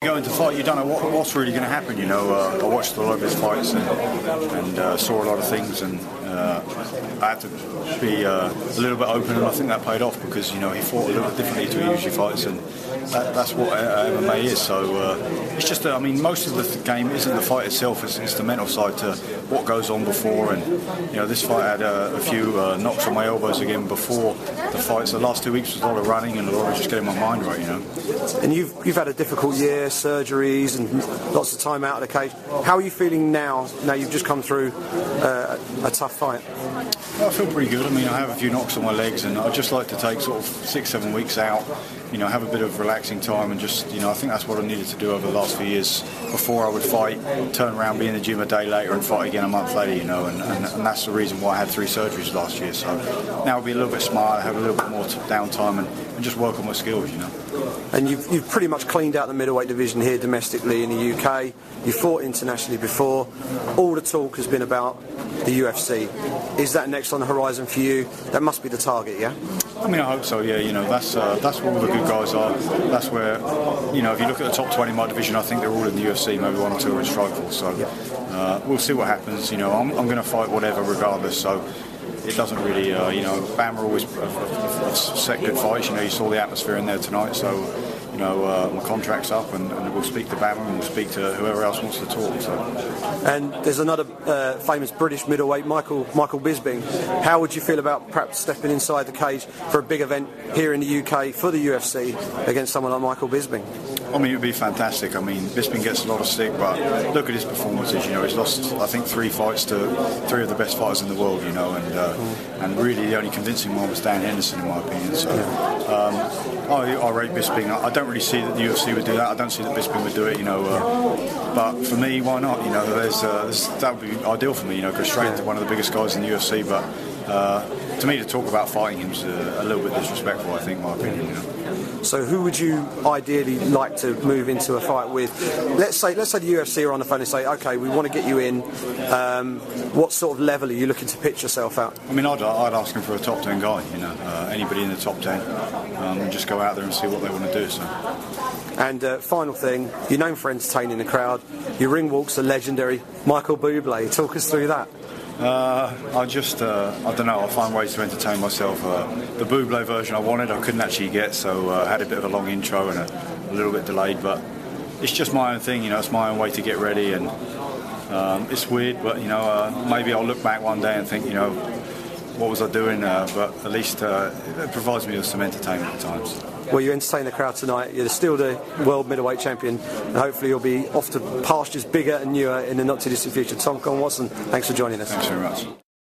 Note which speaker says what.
Speaker 1: Going to fight, you don't know what, what's really going to happen. You know, uh, I watched a lot of his fights and, and uh, saw a lot of things, and uh, I had to be uh, a little bit open, and I think that paid off because you know he fought a little differently to he usually fights, and that, that's what uh, MMA is. So uh, it's just, I mean, most of the game isn't the fight itself; it's, it's, the mental side to what goes on before. And you know, this fight had a few knocks on my elbows again before the fights. The last two weeks was a lot of running and a lot of just getting my mind right. You know.
Speaker 2: And you've you've had a difficult year surgeries and lots of time out of the cage. How are you feeling now? Now you've just come through uh, a tough fight.
Speaker 1: Well, I feel pretty good. I mean, I have a few knocks on my legs, and I'd just like to take sort of six, seven weeks out. You know, have a bit of relaxing time, and just you know, I think that's what I needed to do over the last few years before I would fight. Turn around, be in the gym a day later, and fight again a month later. You know, and, and, and that's the reason why I had three surgeries last year. So now I'll be a little bit smarter, have a little bit more downtime, and, and just work on my skills. You know.
Speaker 2: And you've, you've pretty much cleaned out the middleweight division here domestically in the UK. You fought internationally before. All the talk has been about the UFC. Is that next on the horizon for you? That must be the target, yeah?
Speaker 1: I mean, I hope so. Yeah, you know, that's uh, that's where all the good guys are. That's where, you know, if you look at the top 20 in my division, I think they're all in the UFC. Maybe one or two are in Strikeforce. So uh, we'll see what happens. You know, I'm, I'm going to fight whatever, regardless. So it doesn't really, uh, you know, BAMMA always set good fights. You know, you saw the atmosphere in there tonight, so you know, uh, my contract's up, and, and, we'll speak to BAMMA and we'll speak to whoever else wants to talk. So.
Speaker 2: And there's another uh, famous British middleweight, Michael Michael Bisping. How would you feel about perhaps stepping inside the cage for a big event here in the UK for the UFC against someone like Michael Bisping?
Speaker 1: I mean, it would be fantastic. I mean, Bisping gets a lot of stick, but look at his performances. You know, he's lost, I think, three fights to three of the best fighters in the world. You know, and uh, and really the only convincing one was Dan Henderson, in my opinion. So, um, I, I rate Bisping. I don't really see that the UFC would do that. I don't see that Bisping would do it. You know, uh, but for me, why not? You know, there's, uh, there's, that would be ideal for me. You know, go straight into one of the biggest guys in the UFC, but. Uh, to me, to talk about fighting him is a, a, little bit disrespectful. I think, in my opinion. You know.
Speaker 2: So, who would you ideally like to move into a fight with? Let's say, let's say the UFC are on the phone and say, "Okay, we want to get you in. Um, what sort of level are you looking to pitch yourself at?"
Speaker 1: I mean, I'd, I'd ask him for a top ten guy. You know, uh, anybody in the top ten, um, just go out there and see what they want to do. So.
Speaker 2: And uh, final thing, you're known for entertaining the crowd. Your ring walks are legendary. Michael Bublé, talk us through that.
Speaker 1: Uh, I just, uh, I don't know, I find ways to entertain myself. Uh, the Bublé version I wanted, I couldn't actually get, so uh, I had a bit of a long intro and a, a, little bit delayed, but it's just my own thing, you know, it's my own way to get ready, and um, it's weird, but, you know, uh, maybe I'll look back one day and think, you know, what was I doing? Uh, but at least it provides me with some entertainment at times
Speaker 2: well, you entertain the crowd tonight. You're still the world middleweight champion, and hopefully you'll be off to pastures bigger and newer in the not too distant future. Tom Kong Watson, thanks for joining us.
Speaker 1: Thanks very much.